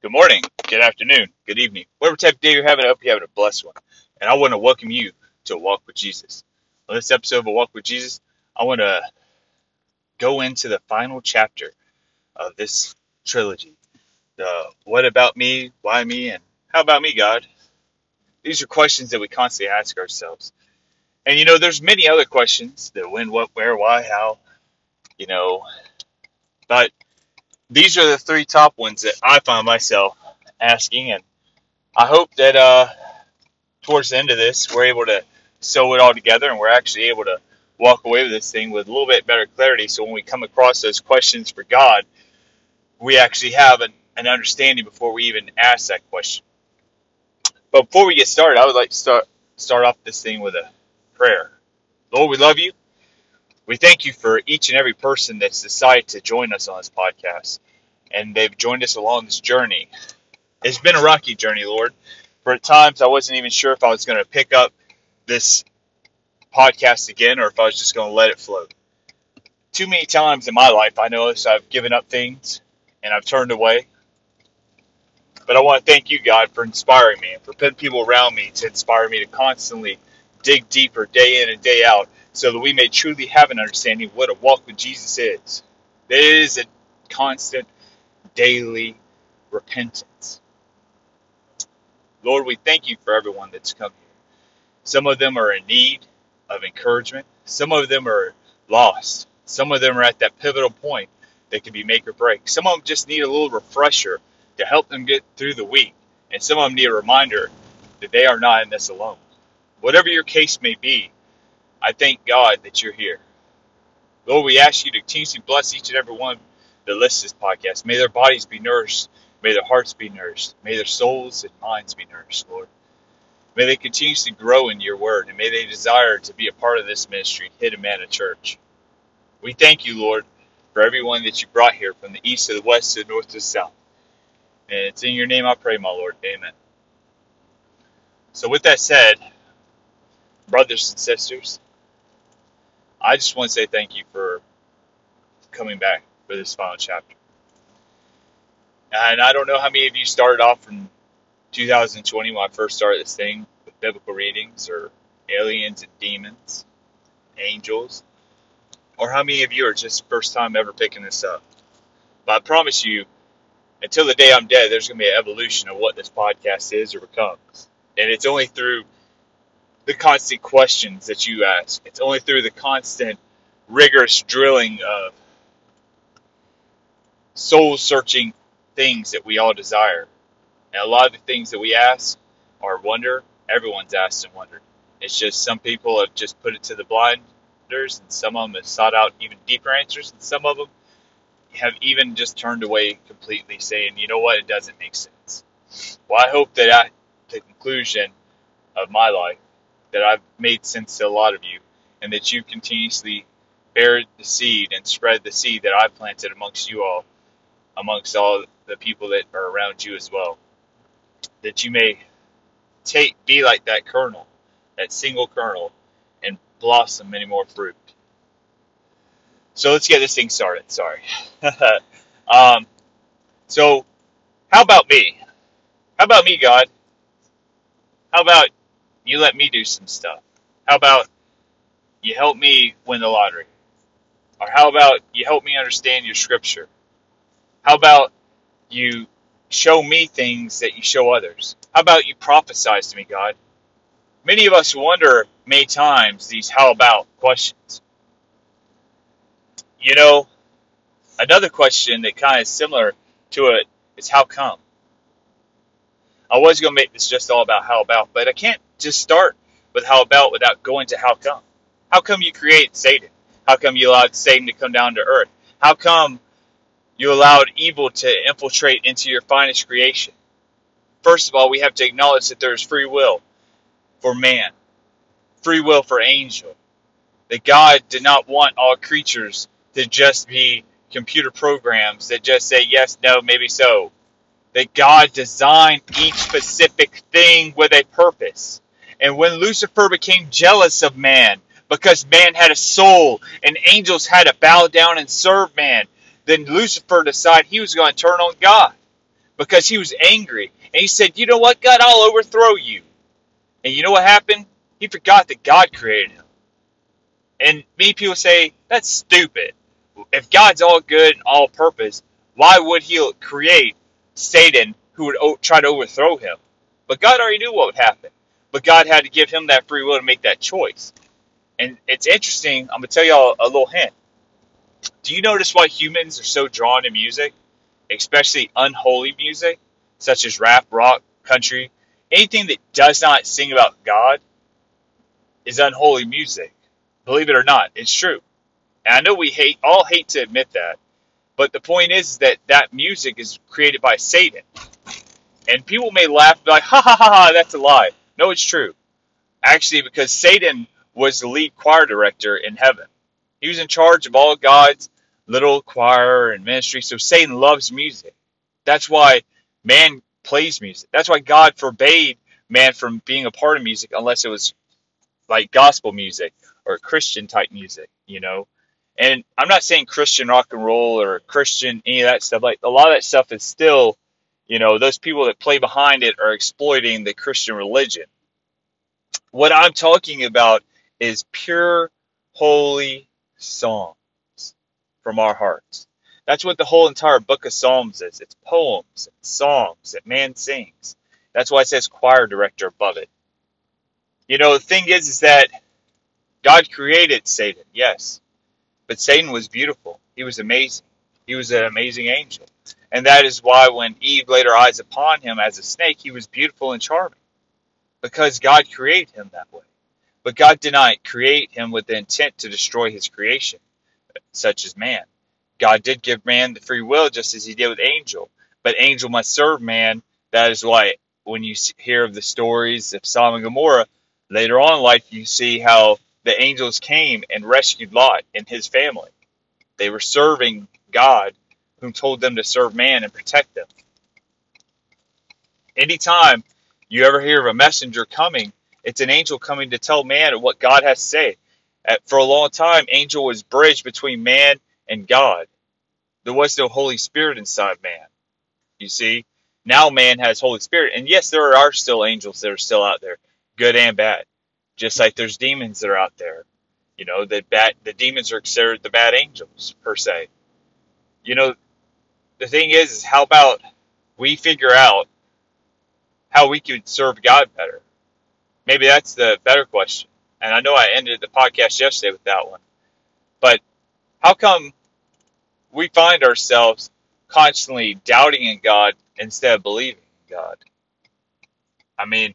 Good morning, good afternoon, good evening. Whatever type of day you're having, I hope you're having a blessed one. And I want to welcome you to a Walk with Jesus. On this episode of a Walk with Jesus, I want to go into the final chapter of this trilogy. The what about me, why me, and how about me, God? These are questions that we constantly ask ourselves. And you know, there's many other questions: the when, what, where, why, how, you know, but these are the three top ones that I find myself asking and I hope that uh, towards the end of this, we're able to sew it all together and we're actually able to walk away with this thing with a little bit better clarity. So when we come across those questions for God, we actually have an, an understanding before we even ask that question. But before we get started, I would like to start start off this thing with a prayer. Lord, we love you. We thank you for each and every person that's decided to join us on this podcast. And they've joined us along this journey. It's been a rocky journey, Lord. For at times I wasn't even sure if I was going to pick up this podcast again or if I was just going to let it float. Too many times in my life, I notice I've given up things and I've turned away. But I want to thank you, God, for inspiring me and for putting people around me to inspire me to constantly dig deeper day in and day out so that we may truly have an understanding of what a walk with Jesus is. It is a constant, daily repentance. Lord, we thank you for everyone that's come here. Some of them are in need of encouragement. Some of them are lost. Some of them are at that pivotal point that can be make or break. Some of them just need a little refresher to help them get through the week. And some of them need a reminder that they are not in this alone. Whatever your case may be, I thank God that you're here. Lord, we ask you to continuously bless each and every one that to this podcast. May their bodies be nourished. May their hearts be nourished. May their souls and minds be nourished, Lord. May they continue to grow in your word, and may they desire to be a part of this ministry, Hidden Manna Church. We thank you, Lord, for everyone that you brought here from the east to the west to the north to the south. And it's in your name I pray, my Lord. Amen. So, with that said, brothers and sisters, I just want to say thank you for coming back for this final chapter. And I don't know how many of you started off from 2020 when I first started this thing with biblical readings or aliens and demons, angels, or how many of you are just first time ever picking this up. But I promise you, until the day I'm dead, there's going to be an evolution of what this podcast is or becomes. And it's only through the constant questions that you ask, it's only through the constant, rigorous drilling of soul searching things that we all desire. And a lot of the things that we ask are wonder. Everyone's asked and wondered. It's just some people have just put it to the blinders, and some of them have sought out even deeper answers, and some of them have even just turned away completely, saying, you know what, it doesn't make sense. Well, I hope that at the conclusion of my life, that I've made sense to a lot of you, and that you continuously bear the seed and spread the seed that I've planted amongst you all, amongst all the people that are around you as well. That you may take be like that kernel, that single kernel, and blossom many more fruit. So let's get this thing started. Sorry. um, so, how about me? How about me, God? How about you let me do some stuff? How about you help me win the lottery? Or how about you help me understand your scripture? How about you show me things that you show others? How about you prophesize to me, God? Many of us wonder many times these how about questions. You know, another question that kind of is similar to it is how come? I was going to make this just all about how about, but I can't just start with how about without going to how come. How come you created Satan? How come you allowed Satan to come down to earth? How come you allowed evil to infiltrate into your finest creation? First of all, we have to acknowledge that there is free will for man, free will for angel. That God did not want all creatures to just be computer programs that just say yes, no, maybe so that God designed each specific thing with a purpose. And when Lucifer became jealous of man, because man had a soul and angels had to bow down and serve man, then Lucifer decided he was going to turn on God. because he was angry. And he said, You know what, God, I'll overthrow you. And you know what happened? He forgot that God created him. And many people say, That's stupid. If God's all good and all purpose, why would he create Satan who would try to overthrow him? But God already knew what would happen. But God had to give him that free will to make that choice. And it's interesting. I'm going to tell y'all a little hint. Do you notice why humans are so drawn to music, especially unholy music, such as rap, rock, country? Anything that does not sing about God is unholy music. Believe it or not, it's true. And I know we hate all hate to admit that, but the point is that that music is created by Satan. And people may laugh be like, ha ha ha ha, that's a lie. No, it's true. Actually, because Satan was the lead choir director in heaven. He was in charge of all God's little choir and ministry. So Satan loves music. That's why man plays music. That's why God forbade man from being a part of music unless it was like gospel music or Christian type music, you know. And I'm not saying Christian rock and roll or Christian any of that stuff. Like a lot of that stuff is still, you know, those people that play behind it are exploiting the Christian religion. What I'm talking about is pure, holy songs from our hearts. That's what the whole entire book of Psalms is. It's poems and songs that man sings. That's why it says choir director above it. You know, the thing is, is that God created Satan, yes. But Satan was beautiful. He was amazing. He was an amazing angel. And that is why when Eve laid her eyes upon him as a snake, he was beautiful and charming. Because God created him that way. But God did not create him with the intent to destroy his creation, such as man. God did give man the free will just as he did with angel. But angel must serve man. That is why when you hear of the stories of Sodom and Gomorrah, later on in life you see how the angels came and rescued Lot and his family. They were serving God, whom told them to serve man and protect them. Anytime you ever hear of a messenger coming, it's an angel coming to tell man what God has to say. For a long time, angel was bridge between man and God. There was no Holy Spirit inside man. You see, now man has Holy Spirit, and yes, there are still angels that are still out there, good and bad. Just like there's demons that are out there. You know, the bad the demons are considered the bad angels per se. You know, the thing is, is how about we figure out how we could serve God better? Maybe that's the better question. And I know I ended the podcast yesterday with that one. But how come we find ourselves constantly doubting in God instead of believing in God? I mean,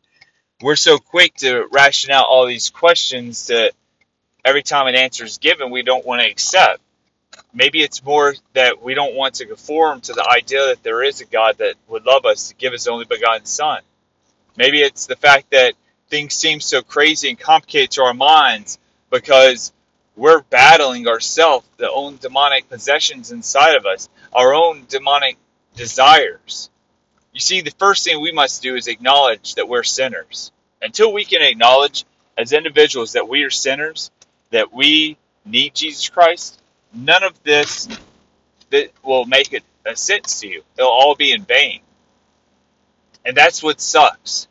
we're so quick to ration out all these questions that every time an answer is given, we don't want to accept. Maybe it's more that we don't want to conform to the idea that there is a God that would love us to give his only begotten Son. Maybe it's the fact that things seem so crazy and complicated to our minds because we're battling ourselves, the own demonic possessions inside of us, our own demonic desires. You see, the first thing we must do is acknowledge that we're sinners. Until we can acknowledge as individuals that we are sinners, that we need Jesus Christ, none of this that will make it a sense to you. It'll all be in vain. And that's what sucks.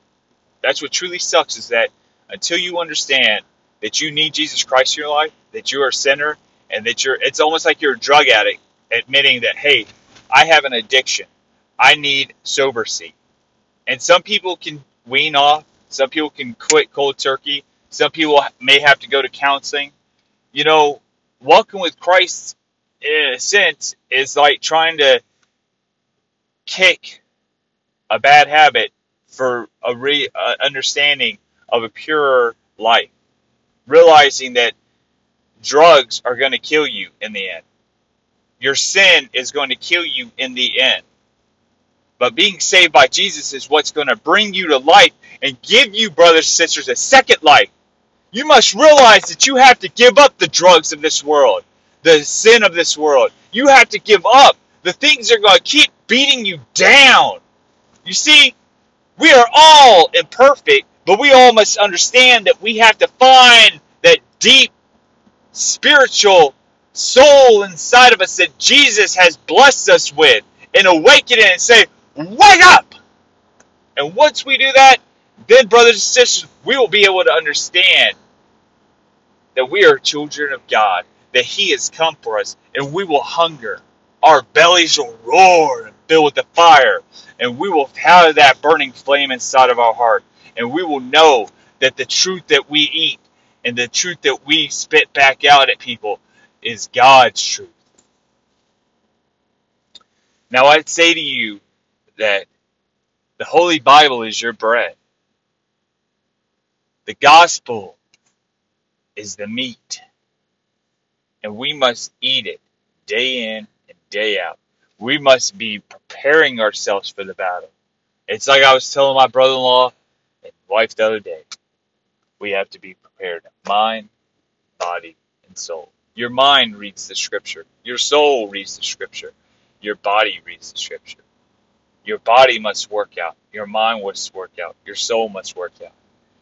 That's what truly sucks is that until you understand that you need Jesus Christ in your life, that you're a sinner, and that you're it's almost like you're a drug addict admitting that, hey, I have an addiction. I need sober sobriety. And some people can wean off. Some people can quit cold turkey. Some people may have to go to counseling. You know, walking with Christ, in eh, a sense, is like trying to kick a bad habit for a re uh, understanding of a purer life. Realizing that drugs are going to kill you in the end. Your sin is going to kill you in the end. But being saved by Jesus is what's going to bring you to life and give you, brothers and sisters, a second life. You must realize that you have to give up the drugs of this world, the sin of this world. You have to give up the things that are going to keep beating you down. You see, we are all imperfect, but we all must understand that we have to find that deep spiritual soul inside of us that Jesus has blessed us with and awaken it and say, wake up! And once we do that, then, brothers and sisters, we will be able to understand that we are children of God, that He has come for us, and we will hunger. Our bellies will roar and fill with the fire, and we will have that burning flame inside of our heart, and we will know that the truth that we eat and the truth that we spit back out at people is God's truth. Now, I'd say to you that the Holy Bible is your bread. The gospel is the meat, and we must eat it day in and day out. We must be preparing ourselves for the battle. It's like I was telling my brother in law and wife the other day. We have to be prepared mind, body, and soul. Your mind reads the scripture, your soul reads the scripture, your body reads the scripture. Your body must work out, your mind must work out, your soul must work out.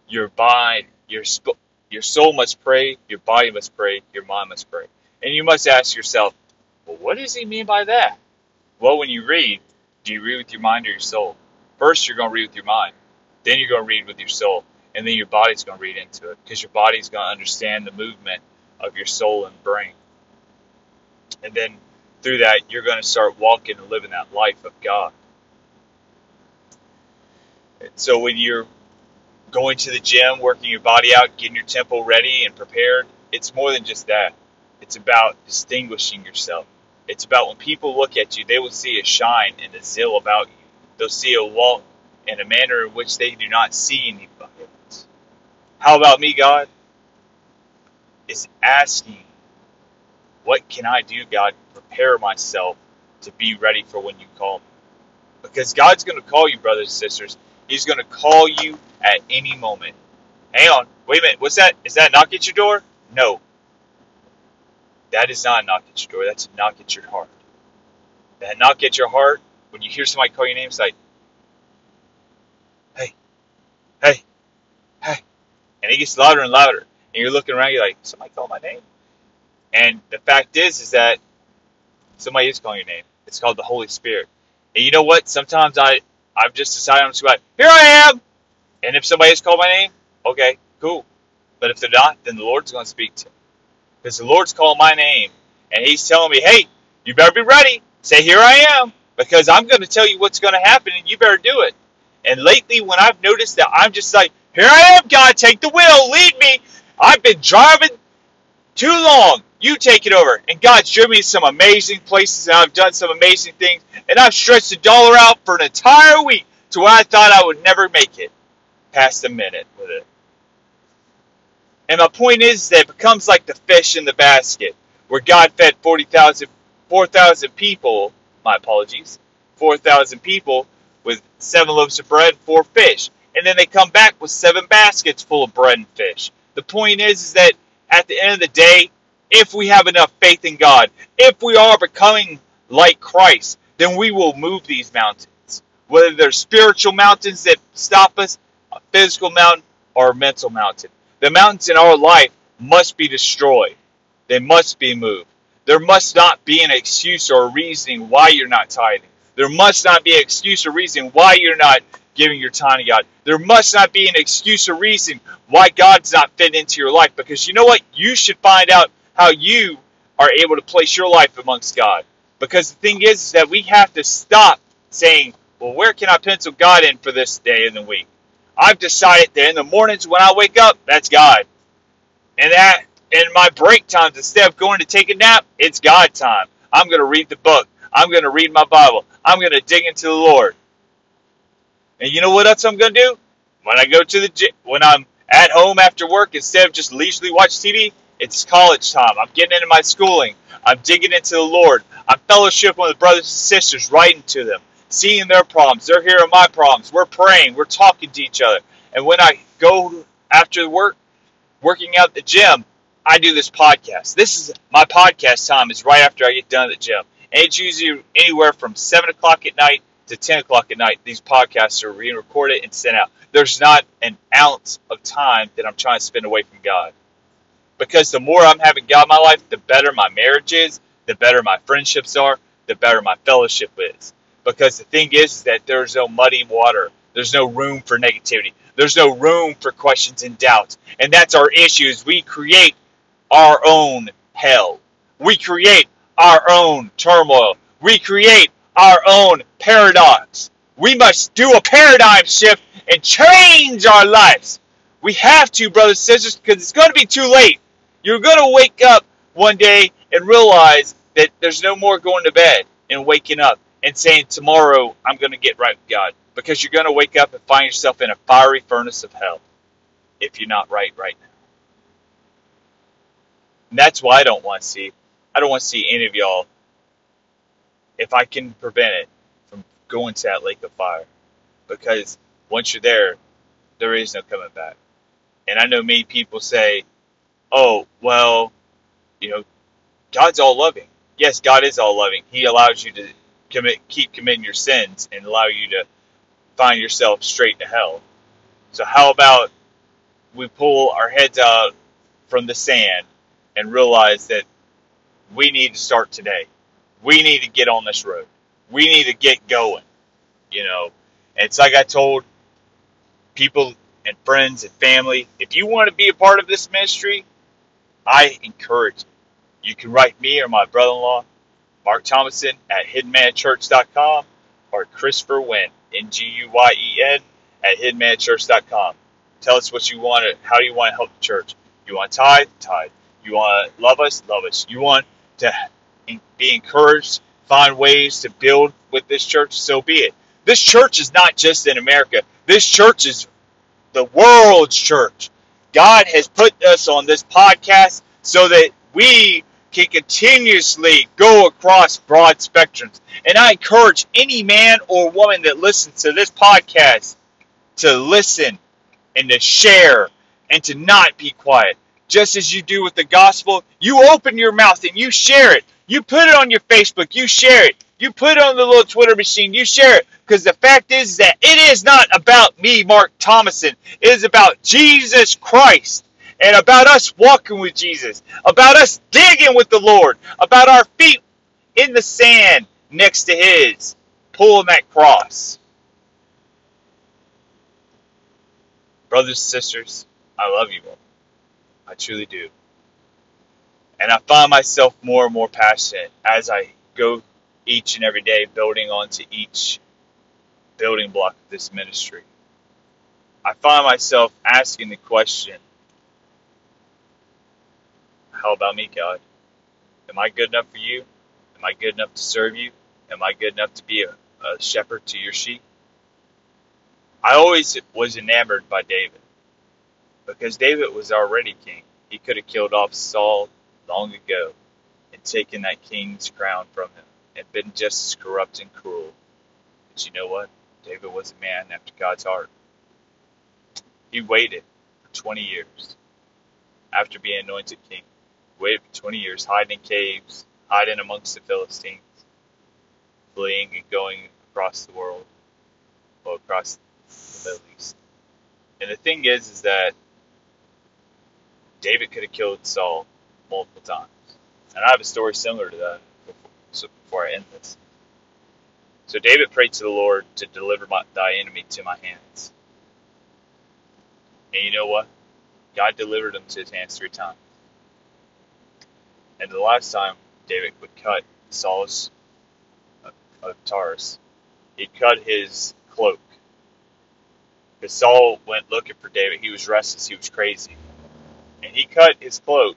Your mind, your sp- your soul must pray, your body must pray, your mind must pray. And you must ask yourself, well, what does he mean by that? Well, when you read, do you read with your mind or your soul? First, you're going to read with your mind. Then you're going to read with your soul. And then your body's going to read into it because your body's going to understand the movement of your soul and brain. And then through that, you're going to start walking and living that life of God. And so when you're going to the gym, working your body out, getting your temple ready and prepared, it's more than just that. It's about distinguishing yourself. It's about when people look at you, they will see a shine and a zeal about you. They'll see a walk in a manner in which they do not see anybody else. How about me, God? Is asking, what can I do, God, prepare myself to be ready for when you call me? Because God's going to call you, brothers and sisters. He's going to call you at any moment. Hang on. Wait a minute. What's that? Is that knock at your door? No. That is not a knock at your door. That's a knock at your heart. That knock at your heart, when you hear somebody call your name, it's like, hey, hey, hey. And it gets louder and louder. And you're looking around, you're like, somebody call my name? And the fact is, is that somebody is calling your name. It's called the Holy Spirit. And you know what? Sometimes I, I've just decided I'm just like, here I am. And if somebody has called my name, okay, cool. But if they're not, then the Lord's going to speak to me. Because the Lord's calling my name. And He's telling me, hey, you better be ready. Say, here I am. Because I'm going to tell you what's going to happen and you better do it. And lately, when I've noticed that I'm just like, here I am, God, take the wheel, lead me. I've been driving too long. You take it over. And God's driven me to some amazing places and I've done some amazing things. And I've stretched the dollar out for an entire week to where I thought I would never make it past a minute with it. And my point is that it becomes like the fish in the basket, where God fed 40,000, 4,000 people, my apologies, 4,000 people with seven loaves of bread, four fish. And then they come back with seven baskets full of bread and fish. The point is, is that at the end of the day, if we have enough faith in God, if we are becoming like Christ, then we will move these mountains. Whether they're spiritual mountains that stop us, a physical mountain, or a mental mountain. The mountains in our life must be destroyed. They must be moved. There must not be an excuse or a reasoning why you're not tithing. There must not be an excuse or reason why you're not giving your time to God. There must not be an excuse or reason why God's not fit into your life. Because you know what? You should find out how you are able to place your life amongst God. Because the thing is, is that we have to stop saying, well, where can I pencil God in for this day in the week? I've decided that in the mornings when I wake up, that's God. And that in my break times, instead of going to take a nap, it's God time. I'm going to read the book. I'm going to read my Bible. I'm going to dig into the Lord. And you know what else I'm going to do? When I go to the gym, when I'm at home after work, instead of just leisurely watch TV, it's college time. I'm getting into my schooling. I'm digging into the Lord. I'm fellowship with brothers and sisters, writing to them seeing their problems. They're hearing my problems. We're praying. We're talking to each other. And when I go after work, working out the gym, I do this podcast. This is my podcast time is right after I get done at the gym. And it's usually anywhere from 7 o'clock at night to 10 o'clock at night. These podcasts are being recorded and sent out. There's not an ounce of time that I'm trying to spend away from God. Because the more I'm having God in my life, the better my marriage is, the better my friendships are, the better my fellowship is Because the thing is, is that there's no muddy water. There's no room for negativity. There's no room for questions and doubts. And that's our issue is we create our own hell. We create our own turmoil. We create our own paradox. We must do a paradigm shift and change our lives. We have to, brothers and sisters, because it's going to be too late. You're going to wake up one day and realize that there's no more going to bed and waking up and saying, Tomorrow I'm going to get right with God. Because you're going to wake up and find yourself in a fiery furnace of hell if you're not right right now. And that's why I don't want to see. I don't want to see any of y'all, if I can prevent it, from going to that lake of fire. Because once you're there, there is no coming back. And I know many people say, oh, well, you know, God's all loving. Yes, God is all loving. He allows you to commit, keep committing your sins and allow you to find yourself straight to hell. So how about we pull our heads out from the sand and realize that we need to start today. We need to get on this road. We need to get going. You know, and it's like I told people and friends and family, if you want to be a part of this ministry, I encourage you. You can write me or my brother-in-law, Mark Thomason at hiddenmannachurch.com or Christopher Nguyen, N-G-U-Y-E-N, at hiddenmannachurch.com. Tell us what you want to, how do you want to help the church. You want to tithe? Tithe. You want to love us? Love us. You want to be encouraged, find ways to build with this church? So be it. This church is not just in America. This church is the world's church. God has put us on this podcast so that we can continuously go across broad spectrums. And I encourage any man or woman that listens to this podcast to listen and to share and to not be quiet. Just as you do with the gospel, you open your mouth and you share it. You put it on your Facebook, you share it. You put it on the little Twitter machine, you share it. Because the fact is that it is not about me, Mark Thomason. It is about Jesus Christ and about us walking with Jesus, about us digging with the Lord, about our feet in the sand next to His, pulling that cross. Brothers and sisters, I love you all. I truly do. And I find myself more and more passionate as I go each and every day building onto each building block of this ministry. I find myself asking the question How about me, God? Am I good enough for you? Am I good enough to serve you? Am I good enough to be a, a shepherd to your sheep? I always was enamored by David because David was already king. He could have killed off Saul long ago and taken that king's crown from him and been just as corrupt and cruel. But you know what? David was a man after God's heart. He waited for 20 years after being anointed king. Waited for 20 years, hiding in caves, hiding amongst the Philistines, fleeing and going across the world, or across the Middle East. And the thing is, is that David could have killed Saul multiple times. And I have a story similar to that before, so before I end this. So David prayed to the Lord to deliver my, thy enemy to my hands. And you know what? God delivered him to his hands three times. And the last time David would cut Saul's uh, of Tarsus, he'd cut his cloak. Because Saul went looking for David. He was restless. He was crazy. And he cut his cloak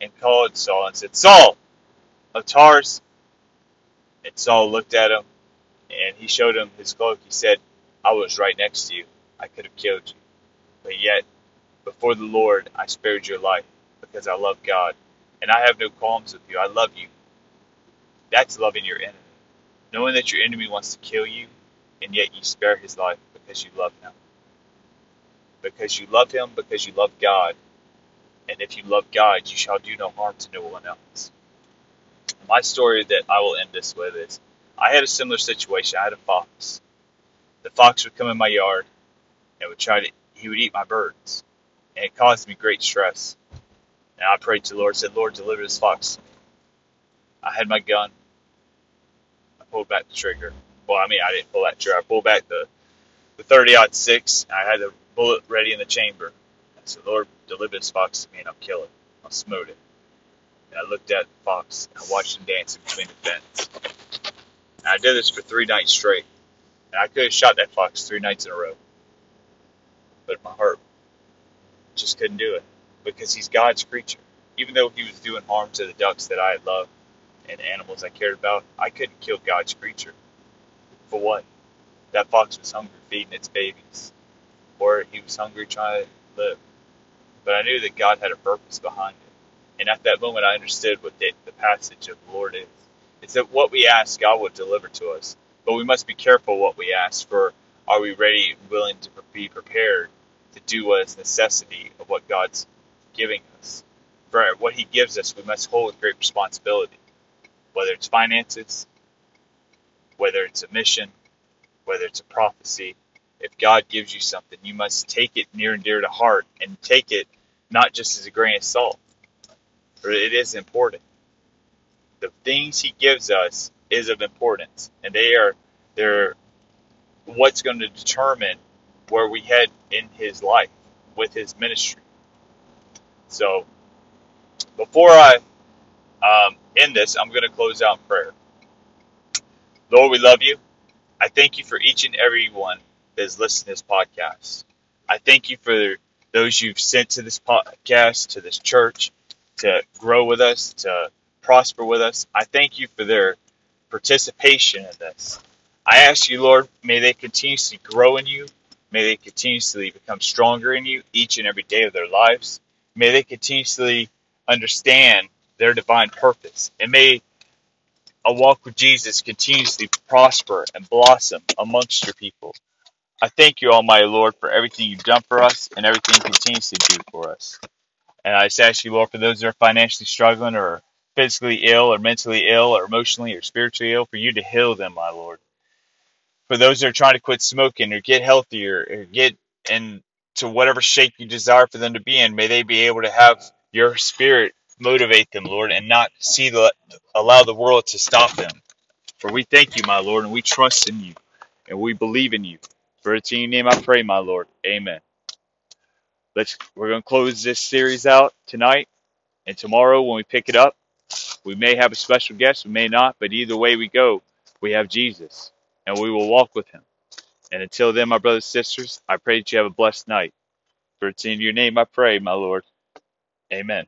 and called Saul and said, Saul of Tarsus. And Saul looked at him and he showed him his cloak. He said, I was right next to you. I could have killed you. But yet, before the Lord, I spared your life because I love God. And I have no qualms with you. I love you. That's loving your enemy. Knowing that your enemy wants to kill you, and yet you spare his life because you love him. Because you love him, because you love God. And if you love God, you shall do no harm to no one else. My story that I will end this with is I had a similar situation. I had a fox. The fox would come in my yard and would try to, he would eat my birds. And it caused me great stress. And I prayed to the Lord, said, Lord, deliver this fox. I had my gun. I pulled back the trigger. Well, I mean, I didn't pull that trigger. I pulled back the the 30 aught six. I had the bullet ready in the chamber. I said, Lord, deliver this fox to me, and I'll kill it. I'll smote it. And I looked at the fox. And I watched him dancing between the fence. And I did this for three nights straight. And I could have shot that fox three nights in a row, but my heart just couldn't do it because he's God's creature. Even though he was doing harm to the ducks that I loved and animals I cared about, I couldn't kill God's creature. For what? That fox was hungry feeding its babies, or he was hungry trying to live. But I knew that God had a purpose behind it. And at that moment, I understood what the, the passage of the Lord is. It's that what we ask, God will deliver to us. But we must be careful what we ask, for are we ready and willing to be prepared to do what is necessity of what God's giving us? For what He gives us, we must hold with great responsibility, whether it's finances, whether it's a mission, whether it's a prophecy. If God gives you something, you must take it near and dear to heart and take it not just as a grain of salt, for it is important. The things He gives us is of importance, and they are they're what's going to determine where we head in His life with His ministry. So, before I um, end this, I'm going to close out in prayer. Lord, we love you. I thank you for each and every one that has listened to this podcast. I thank you for those you've sent to this podcast, to this church, to grow with us, to prosper with us. I thank you for their participation in this. I ask you, Lord, may they continuously grow in you. May they continuously become stronger in you each and every day of their lives. May they continuously understand their divine purpose. And may a walk with Jesus continuously prosper and blossom amongst your people. I thank you, Almighty Lord, for everything you've done for us and everything you continuously do for us. And I just ask you, Lord, for those that are financially struggling or physically ill or mentally ill or emotionally or spiritually ill, for you to heal them, my Lord. For those that are trying to quit smoking or get healthier or get into whatever shape you desire for them to be in, may they be able to have your spirit motivate them, Lord, and not see the allow the world to stop them. For we thank you, my Lord, and we trust in you, and we believe in you. For it's in your name I pray, my Lord. Amen. Let's we're gonna close this series out tonight, and tomorrow when we pick it up, we may have a special guest, we may not, but either way we go, we have Jesus, and we will walk with him. And until then, my brothers and sisters, I pray that you have a blessed night. For it's in your name I pray, my Lord. Amen.